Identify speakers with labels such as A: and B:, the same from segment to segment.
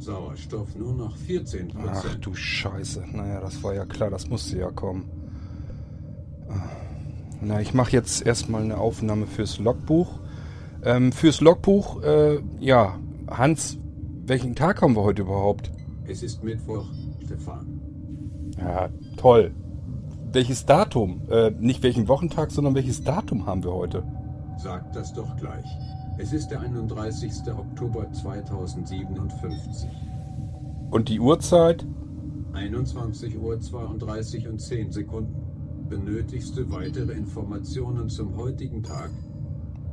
A: Sauerstoff nur noch 14%.
B: Ach du Scheiße. Naja, das war ja klar, das musste ja kommen. Na, ich mache jetzt erstmal eine Aufnahme fürs Logbuch. Ähm, fürs Logbuch, äh, ja, Hans, welchen Tag haben wir heute überhaupt?
A: Es ist Mittwoch, Stefan.
B: Ja, toll. Welches Datum? Äh, nicht welchen Wochentag, sondern welches Datum haben wir heute?
A: Sag das doch gleich. Es ist der 31. Oktober 2057.
B: Und die Uhrzeit?
A: 21 Uhr 32 und 10 Sekunden. Benötigst du weitere Informationen zum heutigen Tag?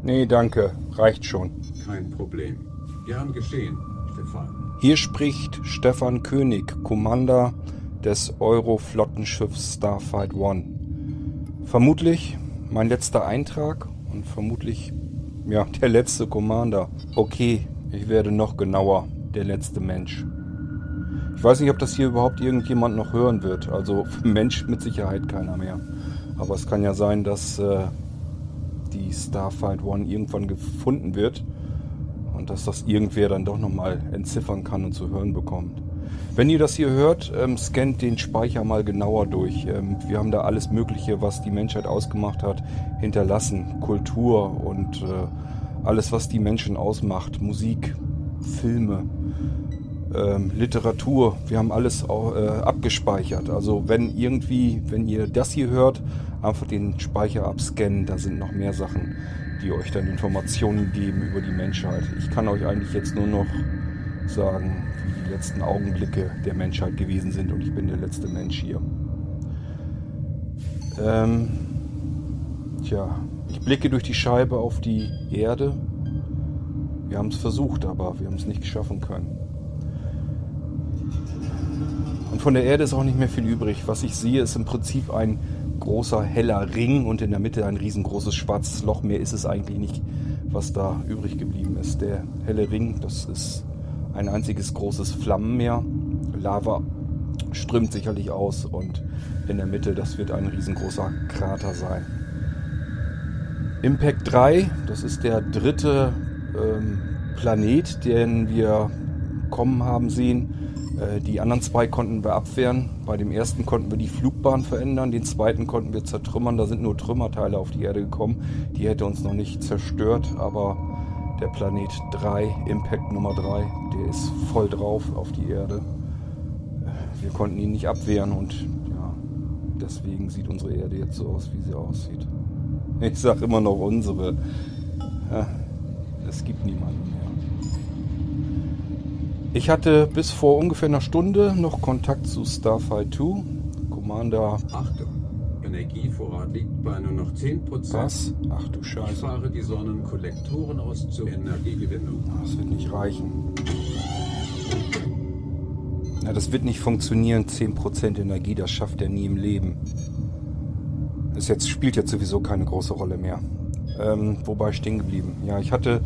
B: Nee, danke. Reicht schon.
A: Kein Problem. Gern geschehen, Stefan.
B: Hier spricht Stefan König, Commander des Euro-Flottenschiffs Starfight One. Vermutlich mein letzter Eintrag und vermutlich ja, der letzte Commander. Okay, ich werde noch genauer. Der letzte Mensch. Ich weiß nicht, ob das hier überhaupt irgendjemand noch hören wird. Also Mensch mit Sicherheit keiner mehr. Aber es kann ja sein, dass äh, die Starfight One irgendwann gefunden wird und dass das irgendwer dann doch nochmal entziffern kann und zu hören bekommt. Wenn ihr das hier hört, ähm, scannt den Speicher mal genauer durch. Ähm, wir haben da alles Mögliche, was die Menschheit ausgemacht hat, hinterlassen. Kultur und äh, alles, was die Menschen ausmacht. Musik, Filme, ähm, Literatur. Wir haben alles auch, äh, abgespeichert. Also wenn irgendwie, wenn ihr das hier hört, einfach den Speicher abscannen. Da sind noch mehr Sachen, die euch dann Informationen geben über die Menschheit. Ich kann euch eigentlich jetzt nur noch sagen, letzten Augenblicke der Menschheit gewesen sind und ich bin der letzte Mensch hier. Ähm, tja, ich blicke durch die Scheibe auf die Erde. Wir haben es versucht, aber wir haben es nicht schaffen können. Und von der Erde ist auch nicht mehr viel übrig. Was ich sehe, ist im Prinzip ein großer heller Ring und in der Mitte ein riesengroßes schwarzes Loch. Mehr ist es eigentlich nicht, was da übrig geblieben ist. Der helle Ring, das ist ein einziges großes Flammenmeer. Lava strömt sicherlich aus und in der Mitte, das wird ein riesengroßer Krater sein. Impact 3, das ist der dritte ähm, Planet, den wir kommen haben sehen. Äh, die anderen zwei konnten wir abwehren. Bei dem ersten konnten wir die Flugbahn verändern, den zweiten konnten wir zertrümmern. Da sind nur Trümmerteile auf die Erde gekommen. Die hätte uns noch nicht zerstört, aber der Planet 3, Impact Nummer 3, der ist voll drauf auf die Erde. Wir konnten ihn nicht abwehren und ja, deswegen sieht unsere Erde jetzt so aus, wie sie aussieht. Ich sage immer noch unsere. Ja, es gibt niemanden mehr. Ich hatte bis vor ungefähr einer Stunde noch Kontakt zu Starfight 2. Commander.
A: Achtung, Energievorrat liegt bei nur noch 10%.
B: Was? Ach du
A: Ich
B: Scheiße.
A: fahre die Sonnenkollektoren aus zur Energiegewinnung.
B: Das wird nicht reichen. Ja, das wird nicht funktionieren. 10% Energie, das schafft er nie im Leben. Das jetzt, spielt jetzt sowieso keine große Rolle mehr. Ähm, wobei stehen geblieben. Ja, ich hatte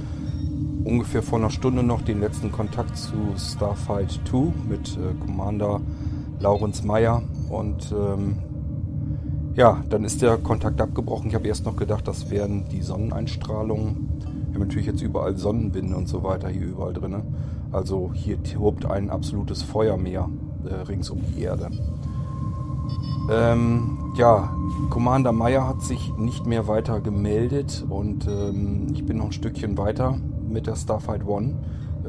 B: ungefähr vor einer Stunde noch den letzten Kontakt zu Starfight 2 mit äh, Commander Laurenz Meyer und ähm, ja, dann ist der Kontakt abgebrochen. Ich habe erst noch gedacht, das wären die Sonneneinstrahlungen. Wir haben natürlich jetzt überall Sonnenwinde und so weiter hier überall drin. Also hier tobt ein absolutes Feuermeer äh, rings um die Erde. Ähm, ja, Commander Meyer hat sich nicht mehr weiter gemeldet und ähm, ich bin noch ein Stückchen weiter mit der Starfight One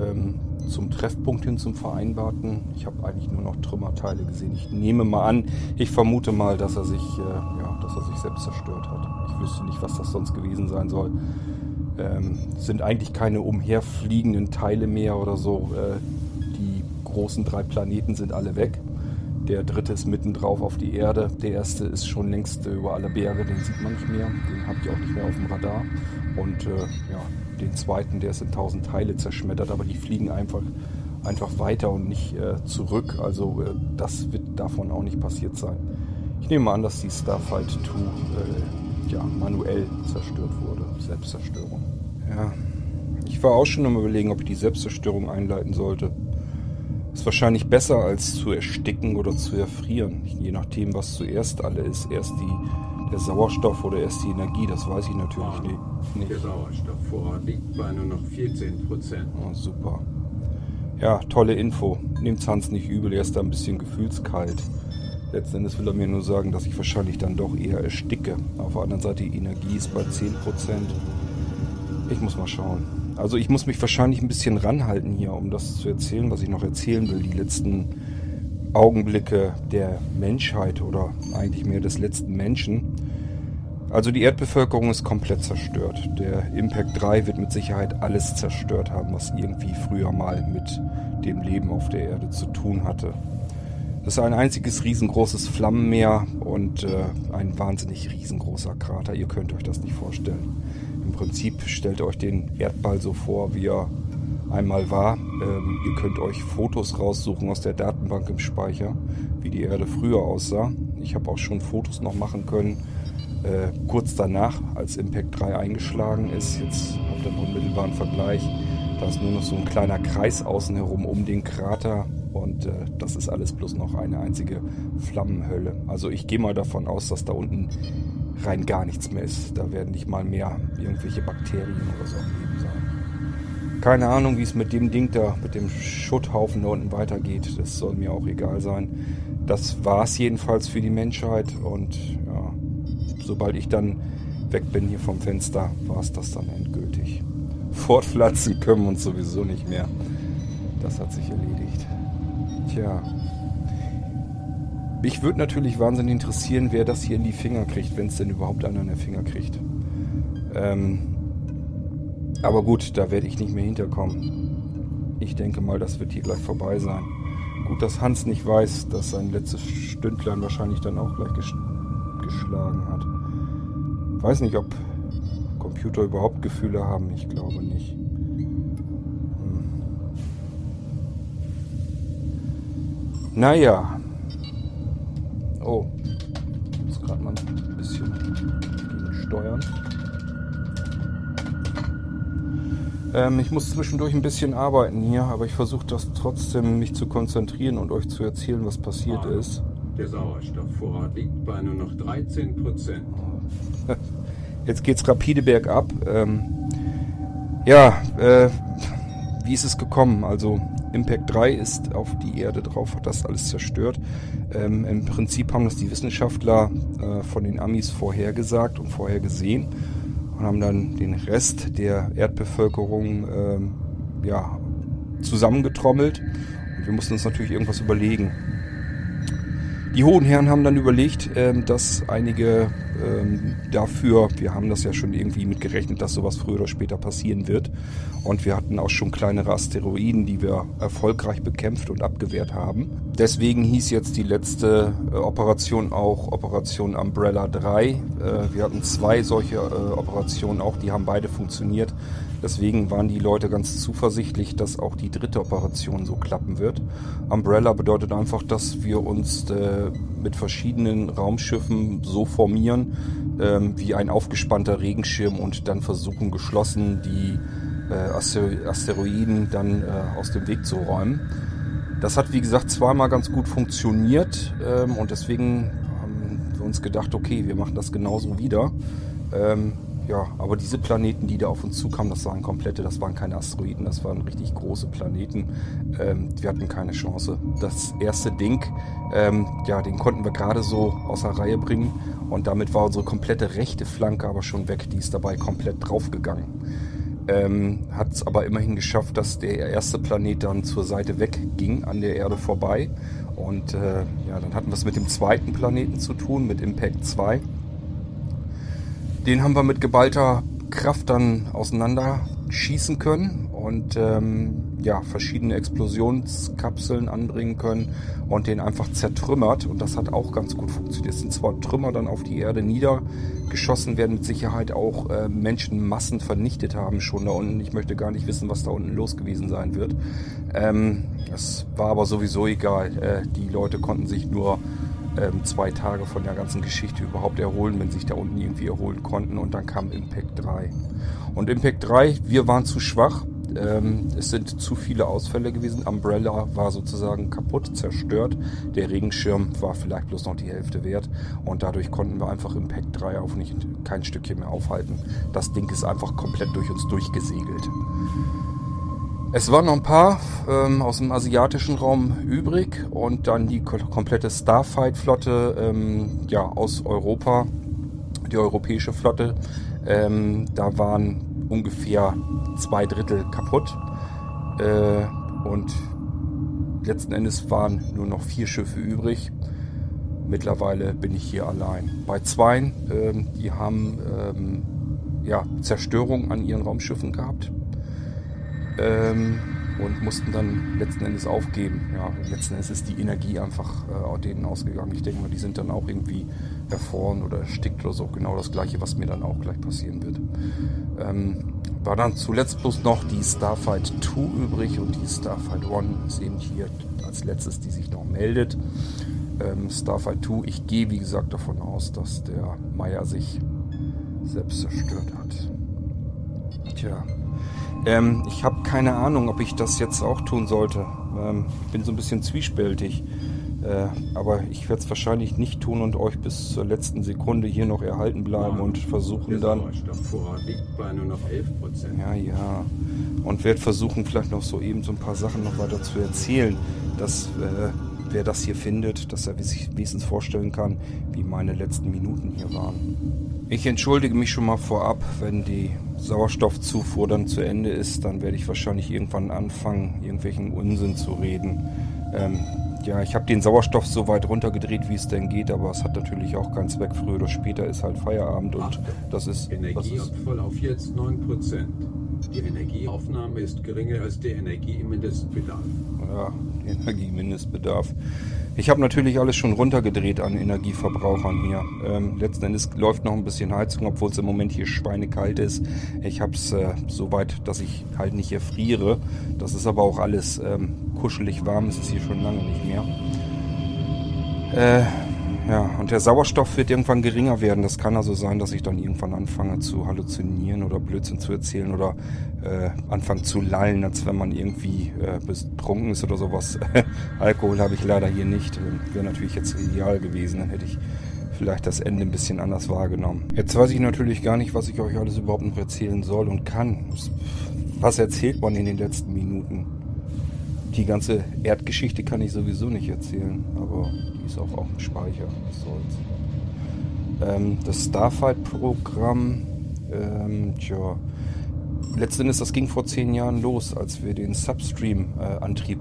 B: ähm, zum Treffpunkt hin, zum Vereinbarten. Ich habe eigentlich nur noch Trümmerteile gesehen. Ich nehme mal an, ich vermute mal, dass er sich, äh, ja, dass er sich selbst zerstört hat. Ich wüsste nicht, was das sonst gewesen sein soll. Ähm, sind eigentlich keine umherfliegenden Teile mehr oder so. Äh, die großen drei Planeten sind alle weg. Der dritte ist mitten drauf auf die Erde. Der erste ist schon längst äh, über alle Berge, den sieht man nicht mehr. Den habe ich auch nicht mehr auf dem Radar. Und äh, ja, den zweiten, der ist in tausend Teile zerschmettert, aber die fliegen einfach, einfach weiter und nicht äh, zurück. Also äh, das wird davon auch nicht passiert sein. Ich nehme an, dass die Starfight 2 äh, ja, manuell zerstört wurde. Selbstzerstörung. Ja, ich war auch schon am überlegen, ob ich die Selbstzerstörung einleiten sollte. Ist wahrscheinlich besser als zu ersticken oder zu erfrieren. Je nachdem, was zuerst alle ist. Erst die, der Sauerstoff oder erst die Energie, das weiß ich natürlich nicht.
A: Der Sauerstoffvorrat liegt bei nur noch 14%.
B: Oh, super. Ja, tolle Info. Nehmt Hans nicht übel, er ist da ein bisschen gefühlskalt. Letzten Endes will er mir nur sagen, dass ich wahrscheinlich dann doch eher ersticke. Auf der anderen Seite, die Energie ist bei 10%. Ich muss mal schauen. Also ich muss mich wahrscheinlich ein bisschen ranhalten hier, um das zu erzählen, was ich noch erzählen will. Die letzten Augenblicke der Menschheit oder eigentlich mehr des letzten Menschen. Also die Erdbevölkerung ist komplett zerstört. Der Impact 3 wird mit Sicherheit alles zerstört haben, was irgendwie früher mal mit dem Leben auf der Erde zu tun hatte. Das ist ein einziges riesengroßes Flammenmeer und äh, ein wahnsinnig riesengroßer Krater. Ihr könnt euch das nicht vorstellen. Im Prinzip stellt euch den Erdball so vor, wie er einmal war. Ähm, ihr könnt euch Fotos raussuchen aus der Datenbank im Speicher, wie die Erde früher aussah. Ich habe auch schon Fotos noch machen können, äh, kurz danach, als Impact 3 eingeschlagen ist. Jetzt ihr einen unmittelbaren Vergleich. Da ist nur noch so ein kleiner Kreis außen herum um den Krater und äh, das ist alles bloß noch eine einzige Flammenhölle. Also ich gehe mal davon aus, dass da unten rein gar nichts mehr ist. Da werden nicht mal mehr irgendwelche Bakterien oder so am Leben sein. Keine Ahnung, wie es mit dem Ding da, mit dem Schutthaufen da unten weitergeht. Das soll mir auch egal sein. Das war es jedenfalls für die Menschheit und ja, sobald ich dann weg bin hier vom Fenster, war es das dann endgültig. Fortpflanzen können wir uns sowieso nicht mehr. Das hat sich erledigt. Tja, mich würde natürlich wahnsinnig interessieren, wer das hier in die Finger kriegt, wenn es denn überhaupt einer in den Finger kriegt. Ähm, aber gut, da werde ich nicht mehr hinterkommen. Ich denke mal, das wird hier gleich vorbei sein. Gut, dass Hans nicht weiß, dass sein letztes Stündlein wahrscheinlich dann auch gleich ges geschlagen hat. Weiß nicht, ob Computer überhaupt Gefühle haben. Ich glaube nicht. Hm. Naja, Oh, ich muss gerade mal ein bisschen steuern. Ähm, ich muss zwischendurch ein bisschen arbeiten hier, aber ich versuche das trotzdem, mich zu konzentrieren und euch zu erzählen, was passiert ist.
A: Der Sauerstoffvorrat liegt bei nur noch 13 Prozent.
B: Jetzt geht's rapide bergab. Ähm, ja, äh, wie ist es gekommen? Also Impact 3 ist auf die Erde drauf, hat das alles zerstört. Ähm, Im Prinzip haben das die Wissenschaftler äh, von den Amis vorhergesagt und vorhergesehen und haben dann den Rest der Erdbevölkerung ähm, ja, zusammengetrommelt. Und wir mussten uns natürlich irgendwas überlegen. Die Hohen Herren haben dann überlegt, ähm, dass einige ähm, dafür, wir haben das ja schon irgendwie mitgerechnet, dass sowas früher oder später passieren wird. Und wir hatten auch schon kleinere Asteroiden, die wir erfolgreich bekämpft und abgewehrt haben. Deswegen hieß jetzt die letzte äh, Operation auch Operation Umbrella 3. Äh, wir hatten zwei solche äh, Operationen auch, die haben beide funktioniert. Deswegen waren die Leute ganz zuversichtlich, dass auch die dritte Operation so klappen wird. Umbrella bedeutet einfach, dass wir uns äh, mit verschiedenen Raumschiffen so formieren, ähm, wie ein aufgespannter Regenschirm und dann versuchen geschlossen die äh, Asteroiden dann äh, aus dem Weg zu räumen. Das hat wie gesagt zweimal ganz gut funktioniert ähm, und deswegen haben wir uns gedacht, okay, wir machen das genauso wieder. Ähm, ja, aber diese Planeten, die da auf uns zukamen, das waren komplette, das waren keine Asteroiden, das waren richtig große Planeten. Ähm, wir hatten keine Chance. Das erste Ding, ähm, ja, den konnten wir gerade so außer Reihe bringen und damit war unsere komplette rechte Flanke aber schon weg. Die ist dabei komplett draufgegangen. Ähm, Hat es aber immerhin geschafft, dass der erste Planet dann zur Seite wegging, an der Erde vorbei. Und äh, ja, dann hatten wir es mit dem zweiten Planeten zu tun, mit Impact 2. Den haben wir mit geballter Kraft dann auseinanderschießen können und ähm, ja, verschiedene Explosionskapseln anbringen können und den einfach zertrümmert. Und das hat auch ganz gut funktioniert. Es sind zwar Trümmer dann auf die Erde niedergeschossen, werden mit Sicherheit auch äh, Menschenmassen vernichtet haben schon da unten. Ich möchte gar nicht wissen, was da unten los gewesen sein wird. Ähm, das war aber sowieso egal. Äh, die Leute konnten sich nur ähm, zwei Tage von der ganzen Geschichte überhaupt erholen, wenn sich da unten irgendwie erholen konnten. Und dann kam Impact 3. Und Impact 3, wir waren zu schwach. Ähm, es sind zu viele Ausfälle gewesen. Umbrella war sozusagen kaputt, zerstört. Der Regenschirm war vielleicht bloß noch die Hälfte wert. Und dadurch konnten wir einfach Impact 3 auch nicht, kein Stückchen mehr aufhalten. Das Ding ist einfach komplett durch uns durchgesegelt. Es waren noch ein paar ähm, aus dem asiatischen Raum übrig und dann die komplette Starfight-Flotte ähm, ja, aus Europa, die europäische Flotte. Ähm, da waren ungefähr zwei Drittel kaputt äh, und letzten Endes waren nur noch vier Schiffe übrig. Mittlerweile bin ich hier allein. Bei zweien, ähm, die haben ähm, ja, Zerstörung an ihren Raumschiffen gehabt ähm, und mussten dann letzten Endes aufgeben. Ja, letzten Endes ist die Energie einfach äh, denen ausgegangen. Ich denke mal, die sind dann auch irgendwie erfroren oder erstickt oder so. Genau das gleiche, was mir dann auch gleich passieren wird. Ähm, war dann zuletzt bloß noch die Starfight 2 übrig und die Starfight 1 ist eben hier als letztes, die sich noch meldet. Ähm, Starfight 2, ich gehe wie gesagt davon aus, dass der Meier sich selbst zerstört hat. Tja, ähm, ich habe keine Ahnung, ob ich das jetzt auch tun sollte. Ähm, ich bin so ein bisschen zwiespältig. Äh, aber ich werde es wahrscheinlich nicht tun und euch bis zur letzten Sekunde hier noch erhalten bleiben und versuchen dann. liegt bei nur noch 11 Ja, ja. Und werde versuchen, vielleicht noch so eben so ein paar Sachen noch weiter zu erzählen, dass äh, wer das hier findet, dass er sich wenigstens vorstellen kann, wie meine letzten Minuten hier waren. Ich entschuldige mich schon mal vorab, wenn die Sauerstoffzufuhr dann zu Ende ist, dann werde ich wahrscheinlich irgendwann anfangen, irgendwelchen Unsinn zu reden. Ähm, ja, ich habe den Sauerstoff so weit runtergedreht, wie es denn geht, aber es hat natürlich auch keinen Zweck. Früher oder später ist halt Feierabend und Achtung, das ist.
A: Energieabfall auf jetzt 9%. Die Energieaufnahme ist geringer als der Energiemindestbedarf.
B: Ja, Energiemindestbedarf. Ich habe natürlich alles schon runtergedreht an Energieverbrauchern hier. Ähm, letzten Endes läuft noch ein bisschen Heizung, obwohl es im Moment hier schweinekalt ist. Ich habe es äh, so weit, dass ich halt nicht erfriere. Das ist aber auch alles ähm, kuschelig warm. Es ist hier schon lange nicht mehr. Äh, ja, und der Sauerstoff wird irgendwann geringer werden. Das kann also sein, dass ich dann irgendwann anfange zu halluzinieren oder Blödsinn zu erzählen oder äh, anfange zu lallen, als wenn man irgendwie äh, betrunken ist oder sowas. Alkohol habe ich leider hier nicht. Wäre natürlich jetzt ideal gewesen, dann hätte ich vielleicht das Ende ein bisschen anders wahrgenommen. Jetzt weiß ich natürlich gar nicht, was ich euch alles überhaupt noch erzählen soll und kann. Was erzählt man in den letzten Minuten? Die ganze Erdgeschichte kann ich sowieso nicht erzählen, aber die ist auch auf dem Speicher. Was soll's. Ähm, das Starfight-Programm, ähm, tja, letztendlich, das ging vor zehn Jahren los, als wir den Substream-Antrieb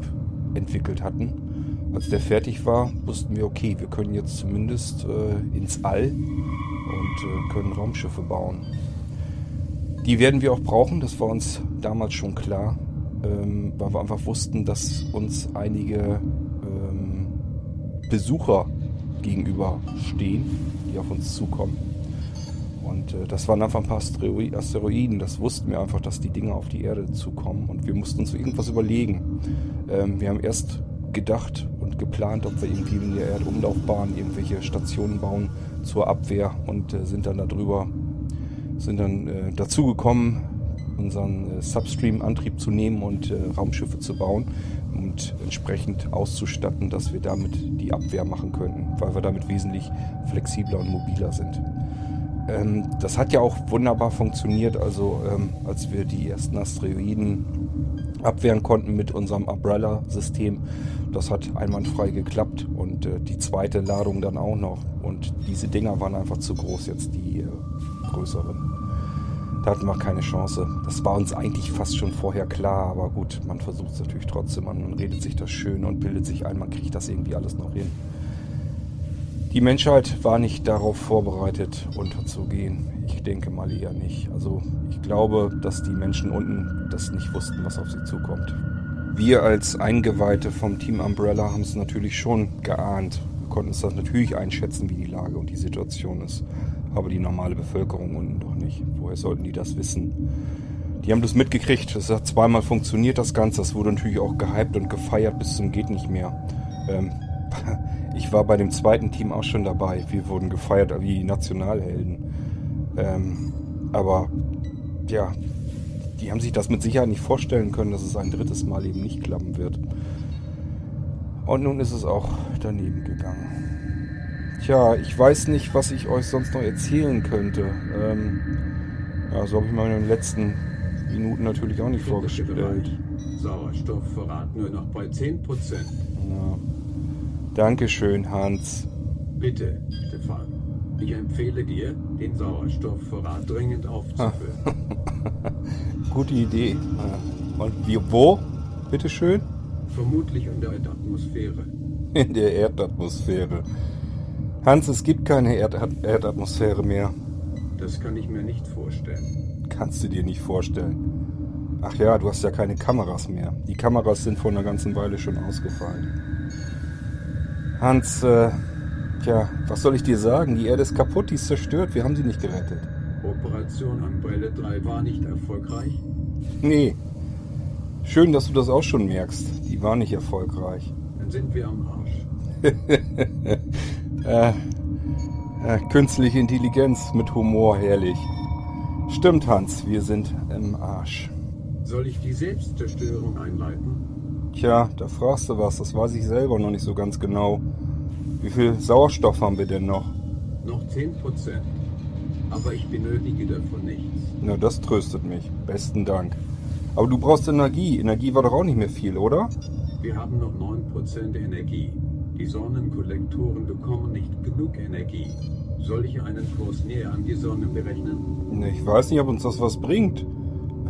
B: entwickelt hatten. Als der fertig war, wussten wir, okay, wir können jetzt zumindest äh, ins All und äh, können Raumschiffe bauen. Die werden wir auch brauchen, das war uns damals schon klar ähm, weil wir einfach wussten, dass uns einige ähm, Besucher gegenüberstehen, die auf uns zukommen. Und äh, das waren einfach ein paar Asteroiden. Das wussten wir einfach, dass die Dinge auf die Erde zukommen. Und wir mussten uns irgendwas überlegen. Ähm, wir haben erst gedacht und geplant, ob wir irgendwie in der Erdumlaufbahn irgendwelche Stationen bauen zur Abwehr und äh, sind dann darüber, sind dann äh, dazugekommen, unseren äh, Substream-Antrieb zu nehmen und äh, Raumschiffe zu bauen und entsprechend auszustatten, dass wir damit die Abwehr machen könnten, weil wir damit wesentlich flexibler und mobiler sind. Ähm, das hat ja auch wunderbar funktioniert, also ähm, als wir die ersten Asteroiden abwehren konnten mit unserem Umbrella-System. Das hat einwandfrei geklappt und äh, die zweite Ladung dann auch noch. Und diese Dinger waren einfach zu groß, jetzt die größeren. Da hatten wir keine Chance. Das war uns eigentlich fast schon vorher klar, aber gut, man versucht es natürlich trotzdem. Man redet sich das schön und bildet sich ein, man kriegt das irgendwie alles noch hin. Die Menschheit war nicht darauf vorbereitet, unterzugehen. Ich denke mal eher nicht. Also ich glaube, dass die Menschen unten das nicht wussten, was auf sie zukommt. Wir als Eingeweihte vom Team Umbrella haben es natürlich schon geahnt. Wir konnten es natürlich einschätzen, wie die Lage und die Situation ist aber die normale Bevölkerung unten doch nicht. Woher sollten die das wissen? Die haben das mitgekriegt. Das hat zweimal funktioniert, das Ganze. Das wurde natürlich auch gehypt und gefeiert bis zum geht nicht mehr. Ähm, ich war bei dem zweiten Team auch schon dabei. Wir wurden gefeiert wie Nationalhelden. Ähm, aber ja, die haben sich das mit Sicherheit nicht vorstellen können, dass es ein drittes Mal eben nicht klappen wird. Und nun ist es auch daneben gegangen. Tja, ich weiß nicht, was ich euch sonst noch erzählen könnte. Ähm, ja, so habe ich mir in den letzten Minuten natürlich auch nicht vorgestellt.
A: Sauerstoffvorrat nur noch bei 10%.
B: Ja. Dankeschön, Hans.
A: Bitte, Stefan. Ich empfehle dir, den Sauerstoffvorrat dringend aufzufüllen.
B: Gute Idee. Und wie, wo? Bitteschön?
A: Vermutlich in der Erdatmosphäre.
B: In der Erdatmosphäre. Hans, es gibt keine Erd Erdatmosphäre mehr.
A: Das kann ich mir nicht vorstellen.
B: Kannst du dir nicht vorstellen. Ach ja, du hast ja keine Kameras mehr. Die Kameras sind vor einer ganzen Weile schon ausgefallen. Hans, äh, tja, was soll ich dir sagen? Die Erde ist kaputt, die ist zerstört. Wir haben sie nicht gerettet.
A: Operation Umbrella 3 war nicht erfolgreich?
B: Nee. Schön, dass du das auch schon merkst. Die war nicht erfolgreich.
A: Dann sind wir am Arsch.
B: äh, äh, künstliche Intelligenz mit Humor, herrlich. Stimmt, Hans, wir sind im Arsch.
A: Soll ich die Selbstzerstörung einleiten?
B: Tja, da fragst du was, das weiß ich selber noch nicht so ganz genau. Wie viel Sauerstoff haben wir denn noch?
A: Noch 10%. Aber ich benötige davon nichts.
B: Na, das tröstet mich. Besten Dank. Aber du brauchst Energie. Energie war doch auch nicht mehr viel, oder?
A: Wir haben noch 9% Energie. Die Sonnenkollektoren bekommen nicht genug Energie. Soll ich einen Kurs näher an die Sonne berechnen?
B: Ich weiß nicht, ob uns das was bringt.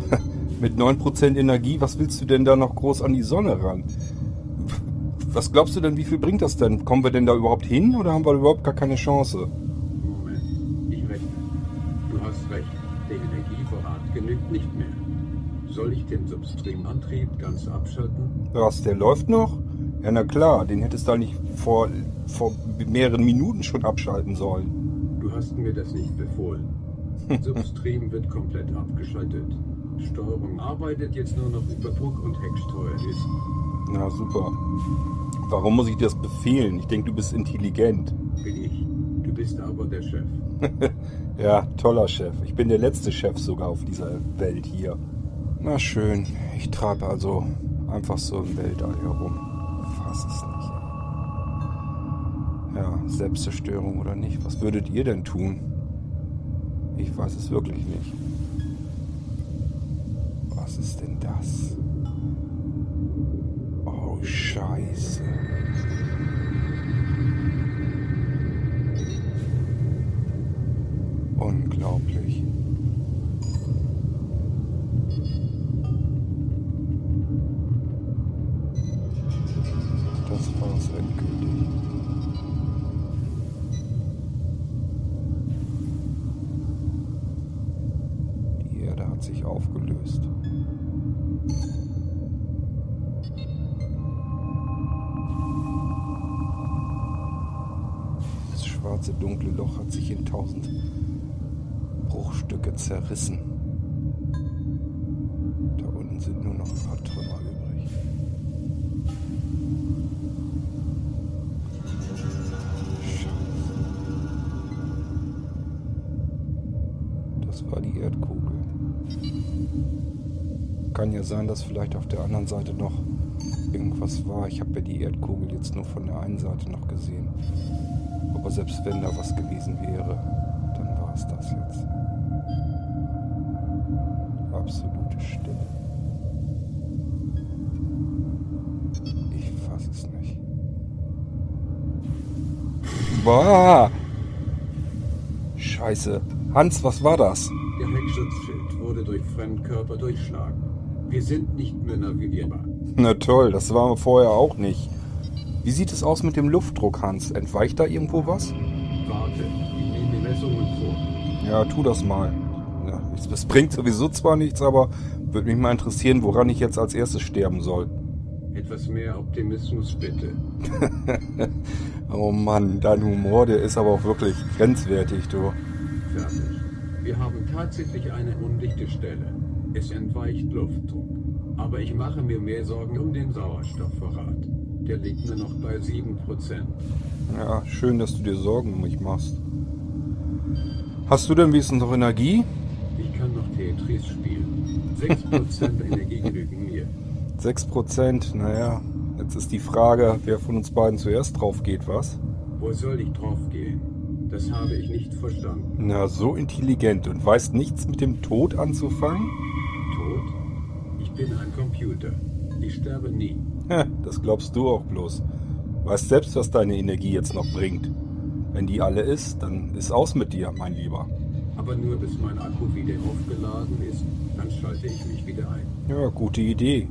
B: Mit 9% Energie, was willst du denn da noch groß an die Sonne ran? Was glaubst du denn, wie viel bringt das denn? Kommen wir denn da überhaupt hin oder haben wir überhaupt gar keine Chance?
A: Moment, ich rechne. Du hast recht, der Energievorrat genügt nicht mehr. Soll ich den Substreamantrieb ganz abschalten?
B: Was, der läuft noch? Ja, na klar, den hättest du nicht vor, vor mehreren Minuten schon abschalten sollen.
A: Du hast mir das nicht befohlen. Substream wird komplett abgeschaltet. Steuerung arbeitet jetzt nur noch über Druck- und Hecksteuerhilfen.
B: Na super. Warum muss ich dir das befehlen? Ich denke, du bist intelligent.
A: Bin ich. Du bist aber der Chef.
B: ja, toller Chef. Ich bin der letzte Chef sogar auf dieser Welt hier. Na schön. Ich treibe also einfach so im Weltall herum. Fass es nicht. Ja, Selbstzerstörung oder nicht. Was würdet ihr denn tun? Ich weiß es wirklich nicht. Was ist denn das? Oh, Scheiße. Unglaublich. Schwarze dunkle Loch hat sich in tausend Bruchstücke zerrissen. Da unten sind nur noch ein paar Trümmer übrig. Scheiße. Das war die Erdkugel. Kann ja sein, dass vielleicht auf der anderen Seite noch irgendwas war. Ich habe ja die Erdkugel jetzt nur von der einen Seite noch gesehen. Aber selbst wenn da was gewesen wäre, dann war es das jetzt. Absolute Stille. Ich fasse es nicht. Boah! Scheiße. Hans, was war das?
A: Der Heckschutzschild wurde durch Fremdkörper durchschlagen. Wir sind nicht mehr navigierbar.
B: Na toll, das waren wir vorher auch nicht. Wie sieht es aus mit dem Luftdruck, Hans? Entweicht da irgendwo was?
A: Warte, ich nehme die Messungen vor.
B: Ja, tu das mal. Ja, es bringt sowieso zwar nichts, aber würde mich mal interessieren, woran ich jetzt als erstes sterben soll.
A: Etwas mehr Optimismus bitte.
B: oh Mann, dein Humor, der ist aber auch wirklich grenzwertig, du.
A: Fertig. Wir haben tatsächlich eine undichte Stelle. Es entweicht Luftdruck. Aber ich mache mir mehr Sorgen um den Sauerstoffvorrat. Der liegt nur noch bei 7%.
B: Ja, schön, dass du dir Sorgen um mich machst. Hast du denn wenigstens noch Energie?
A: Ich kann noch Tetris spielen. 6% Energie genügen mir.
B: 6%, naja. Jetzt ist die Frage, wer von uns beiden zuerst drauf geht, was?
A: Wo soll ich drauf gehen? Das habe ich nicht verstanden.
B: Na, so intelligent und weißt nichts mit dem Tod anzufangen?
A: Tod? Ich bin ein Computer. Ich sterbe nie.
B: Das glaubst du auch bloß. Weißt selbst, was deine Energie jetzt noch bringt. Wenn die alle ist, dann ist aus mit dir, mein Lieber.
A: Aber nur bis mein Akku wieder aufgeladen ist, dann schalte ich mich wieder ein.
B: Ja, gute Idee.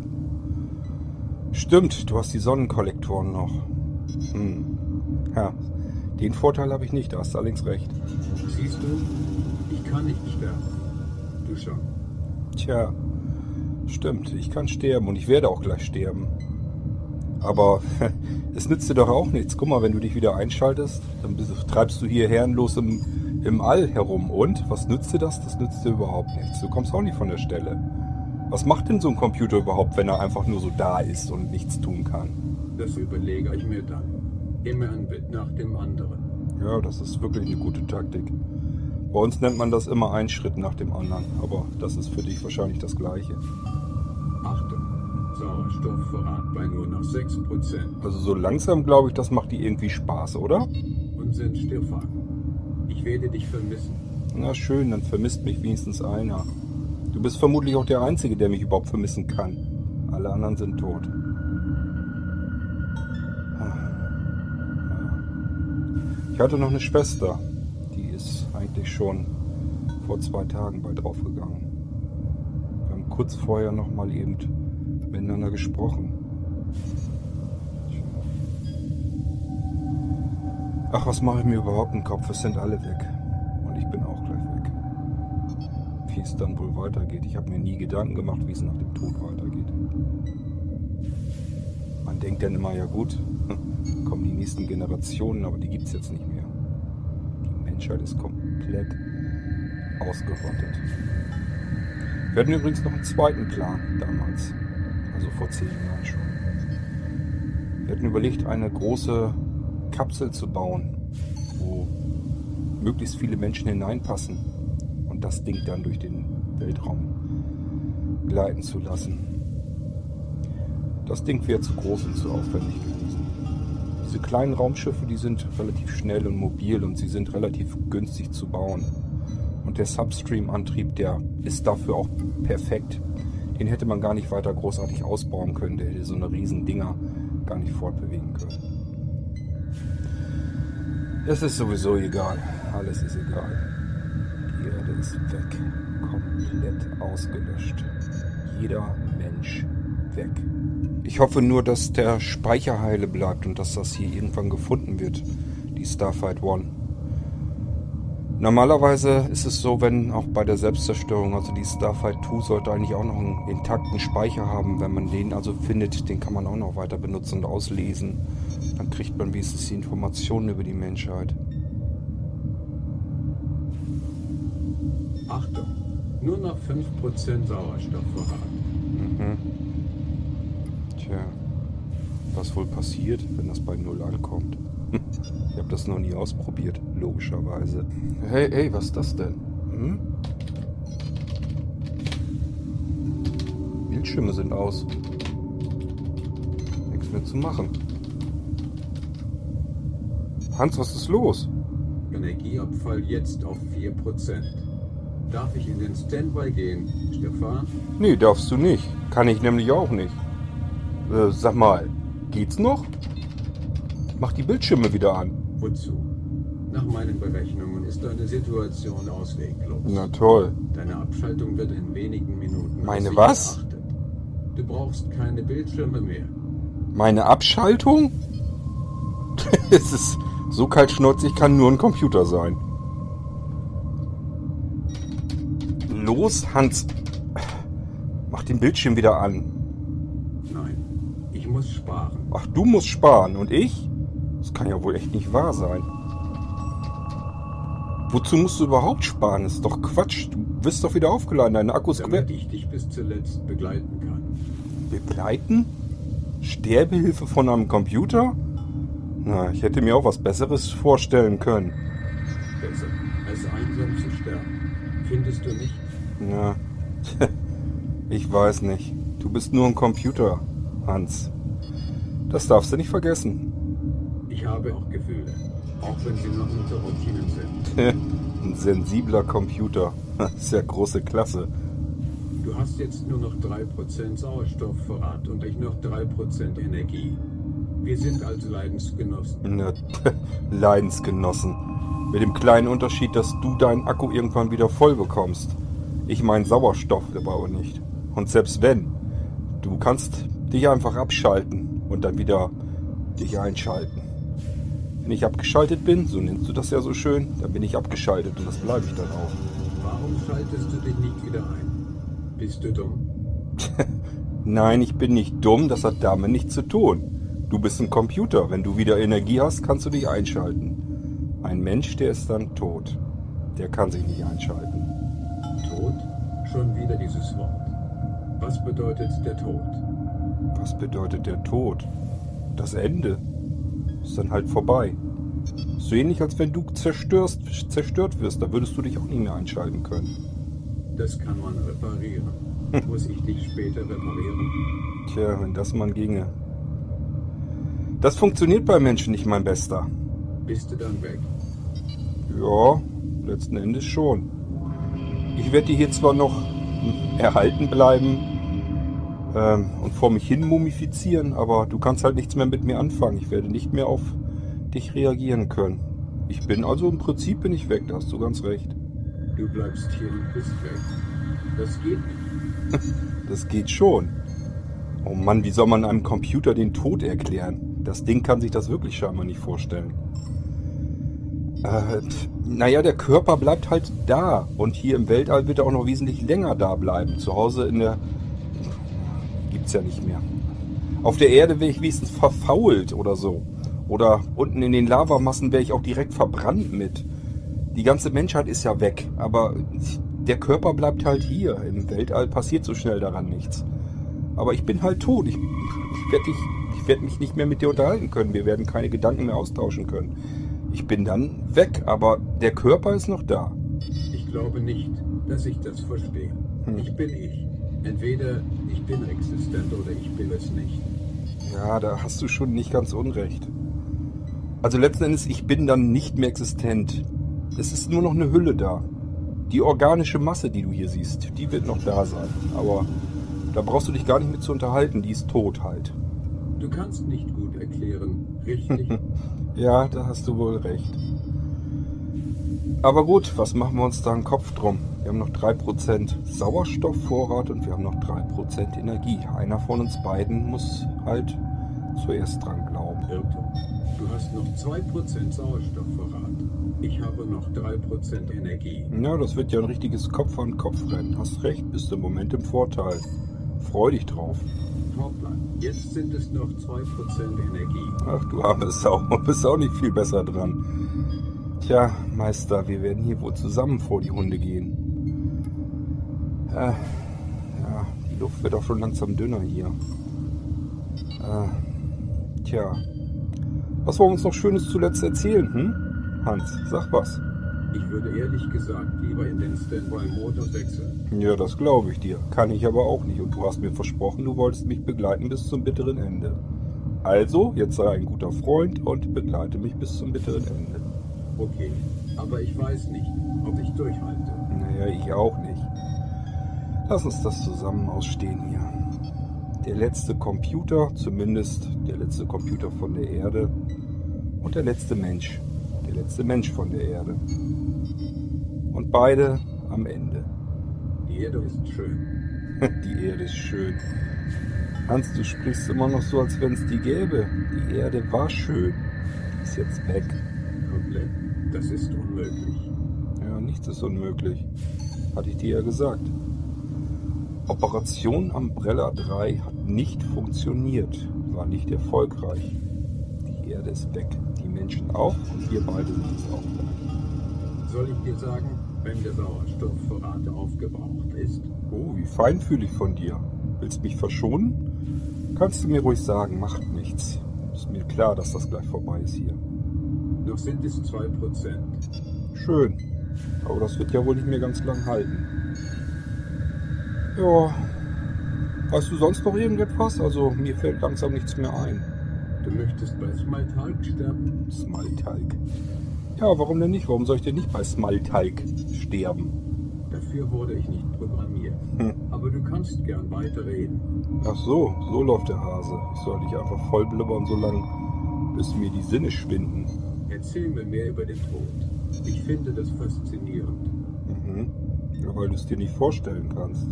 B: Stimmt, du hast die Sonnenkollektoren noch. Hm. Ja, den Vorteil habe ich nicht, da hast du allerdings recht.
A: Siehst du, ich kann nicht sterben. Du schon.
B: Tja, stimmt, ich kann sterben und ich werde auch gleich sterben. Aber es nützt dir doch auch nichts. Guck mal, wenn du dich wieder einschaltest, dann bist, treibst du hier herrenlos im, im All herum. Und was nützt dir das? Das nützt dir überhaupt nichts. Du kommst auch nicht von der Stelle. Was macht denn so ein Computer überhaupt, wenn er einfach nur so da ist und nichts tun kann?
A: Das überlege ich mir dann. Immer ein Bit nach dem anderen.
B: Ja, das ist wirklich eine gute Taktik. Bei uns nennt man das immer ein Schritt nach dem anderen, aber das ist für dich wahrscheinlich das gleiche.
A: Achtung, Sauerstoffvorrat bei nur noch 6%
B: Also so langsam glaube ich, das macht dir irgendwie Spaß, oder?
A: und sind Stefan. Ich werde dich vermissen.
B: Na schön, dann vermisst mich wenigstens einer. Du bist vermutlich auch der Einzige, der mich überhaupt vermissen kann. Alle anderen sind tot. Ah. Ich hatte noch eine Schwester. Die ist eigentlich schon vor zwei Tagen bald draufgegangen. Wir haben kurz vorher noch mal eben miteinander gesprochen. Ach, was mache ich mir überhaupt im Kopf? Es sind alle weg. Und ich bin auch gleich weg. Wie es dann wohl weitergeht. Ich habe mir nie Gedanken gemacht, wie es nach dem Tod weitergeht. Man denkt dann immer, ja gut, kommen die nächsten Generationen, aber die gibt es jetzt nicht mehr. Die Menschheit ist komplett ausgerottet. Wir hatten übrigens noch einen zweiten Plan damals. Also vor zehn Jahren schon. Wir hatten überlegt, eine große Kapsel zu bauen, wo möglichst viele Menschen hineinpassen und das Ding dann durch den Weltraum gleiten zu lassen. Das Ding wäre zu groß und zu aufwendig gewesen. Diese kleinen Raumschiffe, die sind relativ schnell und mobil und sie sind relativ günstig zu bauen. Und der Substream-Antrieb, der ist dafür auch perfekt. Den hätte man gar nicht weiter großartig ausbauen können. Der hätte so eine riesen Dinger gar nicht fortbewegen können. Es ist sowieso egal. Alles ist egal. Die Erde ist weg. Komplett ausgelöscht. Jeder Mensch weg. Ich hoffe nur, dass der Speicher heile bleibt und dass das hier irgendwann gefunden wird. Die Starfight One. Normalerweise ist es so, wenn auch bei der Selbstzerstörung, also die Starfight 2 sollte eigentlich auch noch einen intakten Speicher haben. Wenn man den also findet, den kann man auch noch weiter benutzen und auslesen. Dann kriegt man wenigstens die Informationen über die Menschheit.
A: Achtung, nur noch 5% Sauerstoffvorrat.
B: Mhm. Tja, was wohl passiert, wenn das bei Null ankommt? Habe das noch nie ausprobiert, logischerweise. Hey, hey, was ist das denn? Hm? Bildschirme sind aus. Nichts mehr zu machen. Hans, was ist los?
A: Energieabfall jetzt auf 4%. Darf ich in den Standby gehen, Stefan?
B: Nee, darfst du nicht. Kann ich nämlich auch nicht. Äh, sag mal, geht's noch? Mach die Bildschirme wieder an.
A: Wozu? Nach meinen Berechnungen ist deine Situation ausweglos.
B: Na toll.
A: Deine Abschaltung wird in wenigen Minuten.
B: Meine was?
A: erachtet. Du brauchst keine Bildschirme mehr.
B: Meine Abschaltung? es ist so kaltschnäuzig kann nur ein Computer sein. Los, Hans. Mach den Bildschirm wieder an.
A: Nein, ich muss sparen.
B: Ach, du musst sparen und ich? Kann ja wohl echt nicht wahr sein. Wozu musst du überhaupt sparen? Das ist doch Quatsch. Du wirst doch wieder aufgeladen. Deine Akkus quer.
A: Damit ich dich bis zuletzt begleiten kann.
B: Begleiten? Sterbehilfe von einem Computer? Na, ich hätte mir auch was Besseres vorstellen können.
A: Besser, als einsam zu sterben. Findest du nicht?
B: Ja, ich weiß nicht. Du bist nur ein Computer, Hans. Das darfst du nicht vergessen.
A: Ich habe auch Gefühle. Auch wenn sie noch unter Routinen sind.
B: ein sensibler Computer. Das ist ja große Klasse.
A: Du hast jetzt nur noch 3% Sauerstoffvorrat und ich noch 3% Energie. Wir sind also Leidensgenossen.
B: Na, Leidensgenossen. Mit dem kleinen Unterschied, dass du deinen Akku irgendwann wieder voll bekommst. Ich meine Sauerstoff aber nicht. Und selbst wenn, du kannst dich einfach abschalten und dann wieder dich einschalten. Wenn ich abgeschaltet bin, so nennst du das ja so schön, dann bin ich abgeschaltet und das bleibe ich dann auch.
A: Warum schaltest du dich nicht wieder ein? Bist du dumm?
B: Nein, ich bin nicht dumm, das hat damit nichts zu tun. Du bist ein Computer. Wenn du wieder Energie hast, kannst du dich einschalten. Ein Mensch, der ist dann tot. Der kann sich nicht einschalten.
A: Tod? Schon wieder dieses Wort. Was bedeutet der Tod?
B: Was bedeutet der Tod? Das Ende. Ist dann halt vorbei. So ähnlich, als wenn du zerstörst, zerstört wirst. Da würdest du dich auch nicht mehr einschalten können.
A: Das kann man reparieren. Muss ich dich später reparieren?
B: Tja, wenn das mal ginge. Das funktioniert bei Menschen nicht, mein Bester.
A: Bist du dann weg?
B: Ja, letzten Endes schon. Ich werde dir hier zwar noch erhalten bleiben ähm, und vor mich hin mumifizieren, aber du kannst halt nichts mehr mit mir anfangen. Ich werde nicht mehr auf dich reagieren können. Ich bin also im Prinzip bin ich weg, da hast du ganz recht.
A: Du bleibst hier und bist weg. Das geht nicht.
B: Das geht schon. Oh Mann, wie soll man einem Computer den Tod erklären? Das Ding kann sich das wirklich scheinbar nicht vorstellen. Äh, naja, der Körper bleibt halt da. Und hier im Weltall wird er auch noch wesentlich länger da bleiben. Zu Hause in der... Gibt's ja nicht mehr. Auf der Erde wäre ich wenigstens verfault oder so. Oder unten in den Lavamassen wäre ich auch direkt verbrannt mit. Die ganze Menschheit ist ja weg. Aber der Körper bleibt halt hier. Im Weltall passiert so schnell daran nichts. Aber ich bin halt tot. Ich, ich werde werde mich nicht mehr mit dir unterhalten können. Wir werden keine Gedanken mehr austauschen können. Ich bin dann weg, aber der Körper ist noch da.
A: Ich glaube nicht, dass ich das verstehe. Hm. Ich bin ich. Entweder ich bin existent oder ich bin es nicht.
B: Ja, da hast du schon nicht ganz unrecht. Also letzten Endes, ich bin dann nicht mehr existent. Es ist nur noch eine Hülle da. Die organische Masse, die du hier siehst, die wird noch da sein. Aber da brauchst du dich gar nicht mit zu unterhalten. Die ist tot halt.
A: Du kannst nicht gut erklären, richtig?
B: ja, da hast du wohl recht. Aber gut, was machen wir uns da einen Kopf drum? Wir haben noch 3% Sauerstoffvorrat und wir haben noch 3% Energie. Einer von uns beiden muss halt zuerst dran glauben.
A: Irrtum. Du hast noch 2% Sauerstoffvorrat. Ich habe noch 3% Energie.
B: Ja, das wird ja ein richtiges Kopf-an-Kopf-Rennen. Hast recht, bist im Moment im Vorteil. Freu dich drauf.
A: Hoppla, jetzt sind es noch 2% Energie.
B: Ach du arme Sau, bist auch nicht viel besser dran. Tja, Meister, wir werden hier wohl zusammen vor die Hunde gehen. Äh, ja, die Luft wird auch schon langsam dünner hier. Äh, tja, was wollen wir uns noch Schönes zuletzt erzählen, hm? Hans, sag was.
A: Ich würde ehrlich gesagt lieber in den Standby-Modus wechseln.
B: Ja, das glaube ich dir. Kann ich aber auch nicht. Und du hast mir versprochen, du wolltest mich begleiten bis zum bitteren Ende. Also, jetzt sei ein guter Freund und begleite mich bis zum bitteren Ende.
A: Okay, aber ich weiß nicht, ob ich durchhalte.
B: Naja, ich auch nicht. Lass uns das zusammen ausstehen hier. Der letzte Computer, zumindest der letzte Computer von der Erde und der letzte Mensch der letzte Mensch von der Erde. Und beide am Ende.
A: Die Erde ist schön.
B: die Erde ist schön. Hans, du sprichst immer noch so, als wenn es die gäbe. Die Erde war schön. Die ist jetzt weg.
A: Komplett. Das ist unmöglich.
B: Ja, nichts ist unmöglich. Hatte ich dir ja gesagt. Operation Umbrella 3 hat nicht funktioniert, war nicht erfolgreich. Die Erde ist weg. Menschen auch und wir beide sind es auch gleich.
A: Soll ich dir sagen, wenn der Sauerstoffvorrat aufgebraucht ist?
B: Oh, wie feinfühlig von dir. Willst mich verschonen? Kannst du mir ruhig sagen, macht nichts. Ist mir klar, dass das gleich vorbei ist hier.
A: Noch sind es 2%.
B: Schön. Aber das wird ja wohl nicht mehr ganz lang halten. Ja. Weißt du sonst noch irgendetwas? Also mir fällt langsam nichts mehr ein.
A: Du möchtest bei Smaltalk sterben?
B: Smaltalk? Ja, warum denn nicht? Warum soll ich denn nicht bei Smaltalk sterben?
A: Dafür wurde ich nicht programmiert. Hm. Aber du kannst gern weiterreden.
B: Ach so, so läuft der Hase. Ich soll dich einfach voll blubbern, so lange, bis mir die Sinne schwinden.
A: Erzähl mir mehr über den Tod. Ich finde das faszinierend.
B: Mhm. Ja, weil du es dir nicht vorstellen kannst.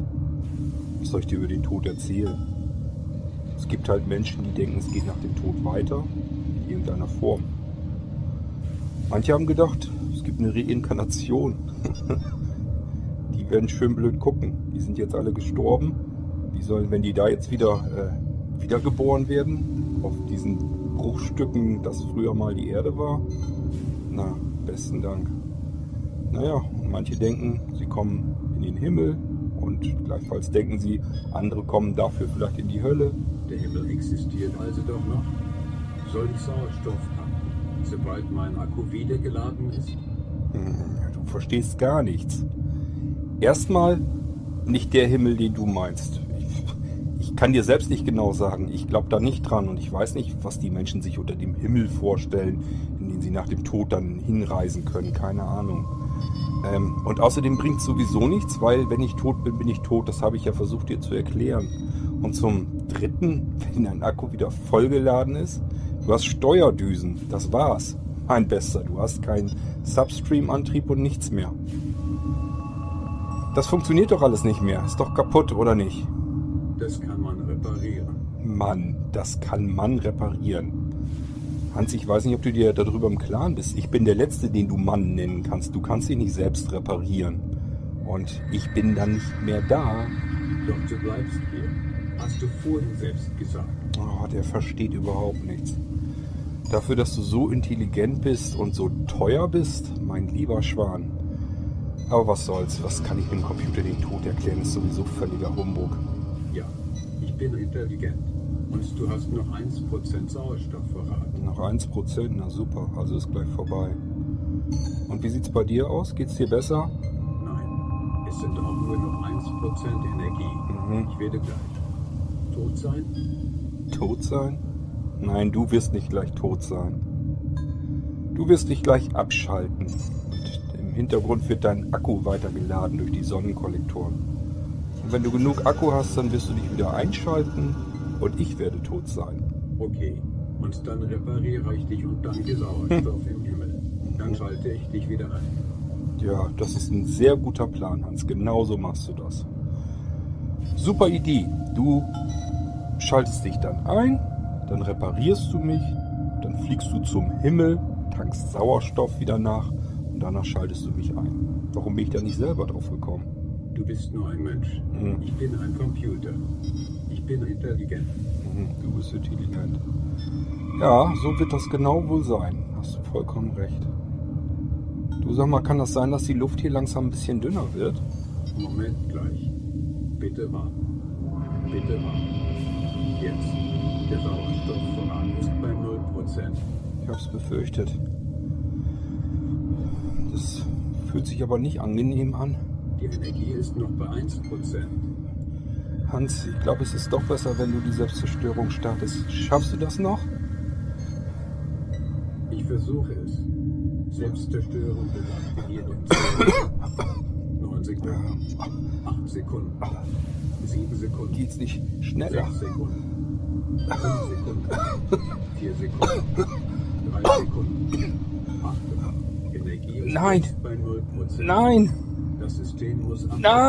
B: Was soll ich dir über den Tod erzählen? Es gibt halt Menschen, die denken, es geht nach dem Tod weiter, in irgendeiner Form. Manche haben gedacht, es gibt eine Reinkarnation. die werden schön blöd gucken. Die sind jetzt alle gestorben. Die sollen, wenn die da jetzt wieder äh, wiedergeboren werden, auf diesen Bruchstücken, das früher mal die Erde war, na, besten Dank. Naja, und manche denken, sie kommen in den Himmel und gleichfalls denken sie, andere kommen dafür vielleicht in die Hölle.
A: Der Himmel existiert also doch noch. Soll ich Sauerstoff tanken, sobald mein Akku wieder geladen ist?
B: Hm, Du verstehst gar nichts. Erstmal nicht der Himmel, den du meinst. Kann dir selbst nicht genau sagen. Ich glaube da nicht dran und ich weiß nicht, was die Menschen sich unter dem Himmel vorstellen, in den sie nach dem Tod dann hinreisen können. Keine Ahnung. Ähm, und außerdem bringt sowieso nichts, weil wenn ich tot bin, bin ich tot. Das habe ich ja versucht dir zu erklären. Und zum Dritten, wenn dein Akku wieder vollgeladen ist, du hast Steuerdüsen. Das war's. Mein Bester, du hast keinen Substream-Antrieb und nichts mehr. Das funktioniert doch alles nicht mehr. Ist doch kaputt, oder nicht?
A: Das kann man reparieren.
B: Mann, das kann man reparieren. Hans, ich weiß nicht, ob du dir darüber im Klaren bist. Ich bin der Letzte, den du Mann nennen kannst. Du kannst dich nicht selbst reparieren. Und ich bin dann nicht mehr da.
A: Doch du bleibst hier. Hast du vorhin selbst gesagt.
B: Oh, der versteht überhaupt nichts. Dafür, dass du so intelligent bist und so teuer bist, mein lieber Schwan. Aber was soll's, was kann ich dem Computer den Tod erklären, ist sowieso völliger Humbug.
A: Ja, ich bin intelligent. Und du hast noch 1% Sauerstoffvorrat.
B: Noch 1%, na super, also ist gleich vorbei. Und wie sieht's bei dir aus? Geht's dir besser?
A: Nein, es sind auch nur noch 1% Energie.
B: Mhm.
A: Ich werde gleich tot sein.
B: Tot sein? Nein, du wirst nicht gleich tot sein. Du wirst dich gleich abschalten. Und im Hintergrund wird dein Akku weitergeladen durch die Sonnenkollektoren. Und wenn du genug Akku hast, dann wirst du dich wieder einschalten und ich werde tot sein.
A: Okay, und dann repariere ich dich und danke Sauerstoff im Himmel. Dann schalte ich dich wieder ein.
B: Ja, das ist ein sehr guter Plan, Hans. Genauso machst du das. Super Idee. Du schaltest dich dann ein, dann reparierst du mich, dann fliegst du zum Himmel, tankst Sauerstoff wieder nach und danach schaltest du mich ein. Warum bin ich da nicht selber drauf gekommen?
A: Du bist nur ein Mensch.
B: Mhm.
A: Ich bin ein Computer. Ich bin intelligent.
B: Mhm, Du bist intelligent. Ja, so wird das genau wohl sein. Hast du vollkommen recht. Du sag mal, kann das sein, dass die Luft hier langsam ein bisschen dünner wird?
A: Moment gleich. Bitte warten. Bitte warten. Jetzt. Der Sauerstoffvorrat ist bei 0%.
B: Ich hab's befürchtet. Das fühlt sich aber nicht angenehm an.
A: Die Energie ist noch bei 1%.
B: Hans, ich glaube, es ist doch besser, wenn du die Selbstzerstörung startest. Schaffst du das noch?
A: Ich versuche es. Selbstzerstörung wird aktiviert in 10, 9 Sekunden, 8 Sekunden, 7 Sekunden,
B: Geht's nicht schneller?
A: 6 Sekunden, 5 Sekunden, 4 Sekunden, 3 Sekunden. Achtung, Energie ist
B: Nein.
A: jetzt bei 0%.
B: Nein!
A: System ab
B: Nein!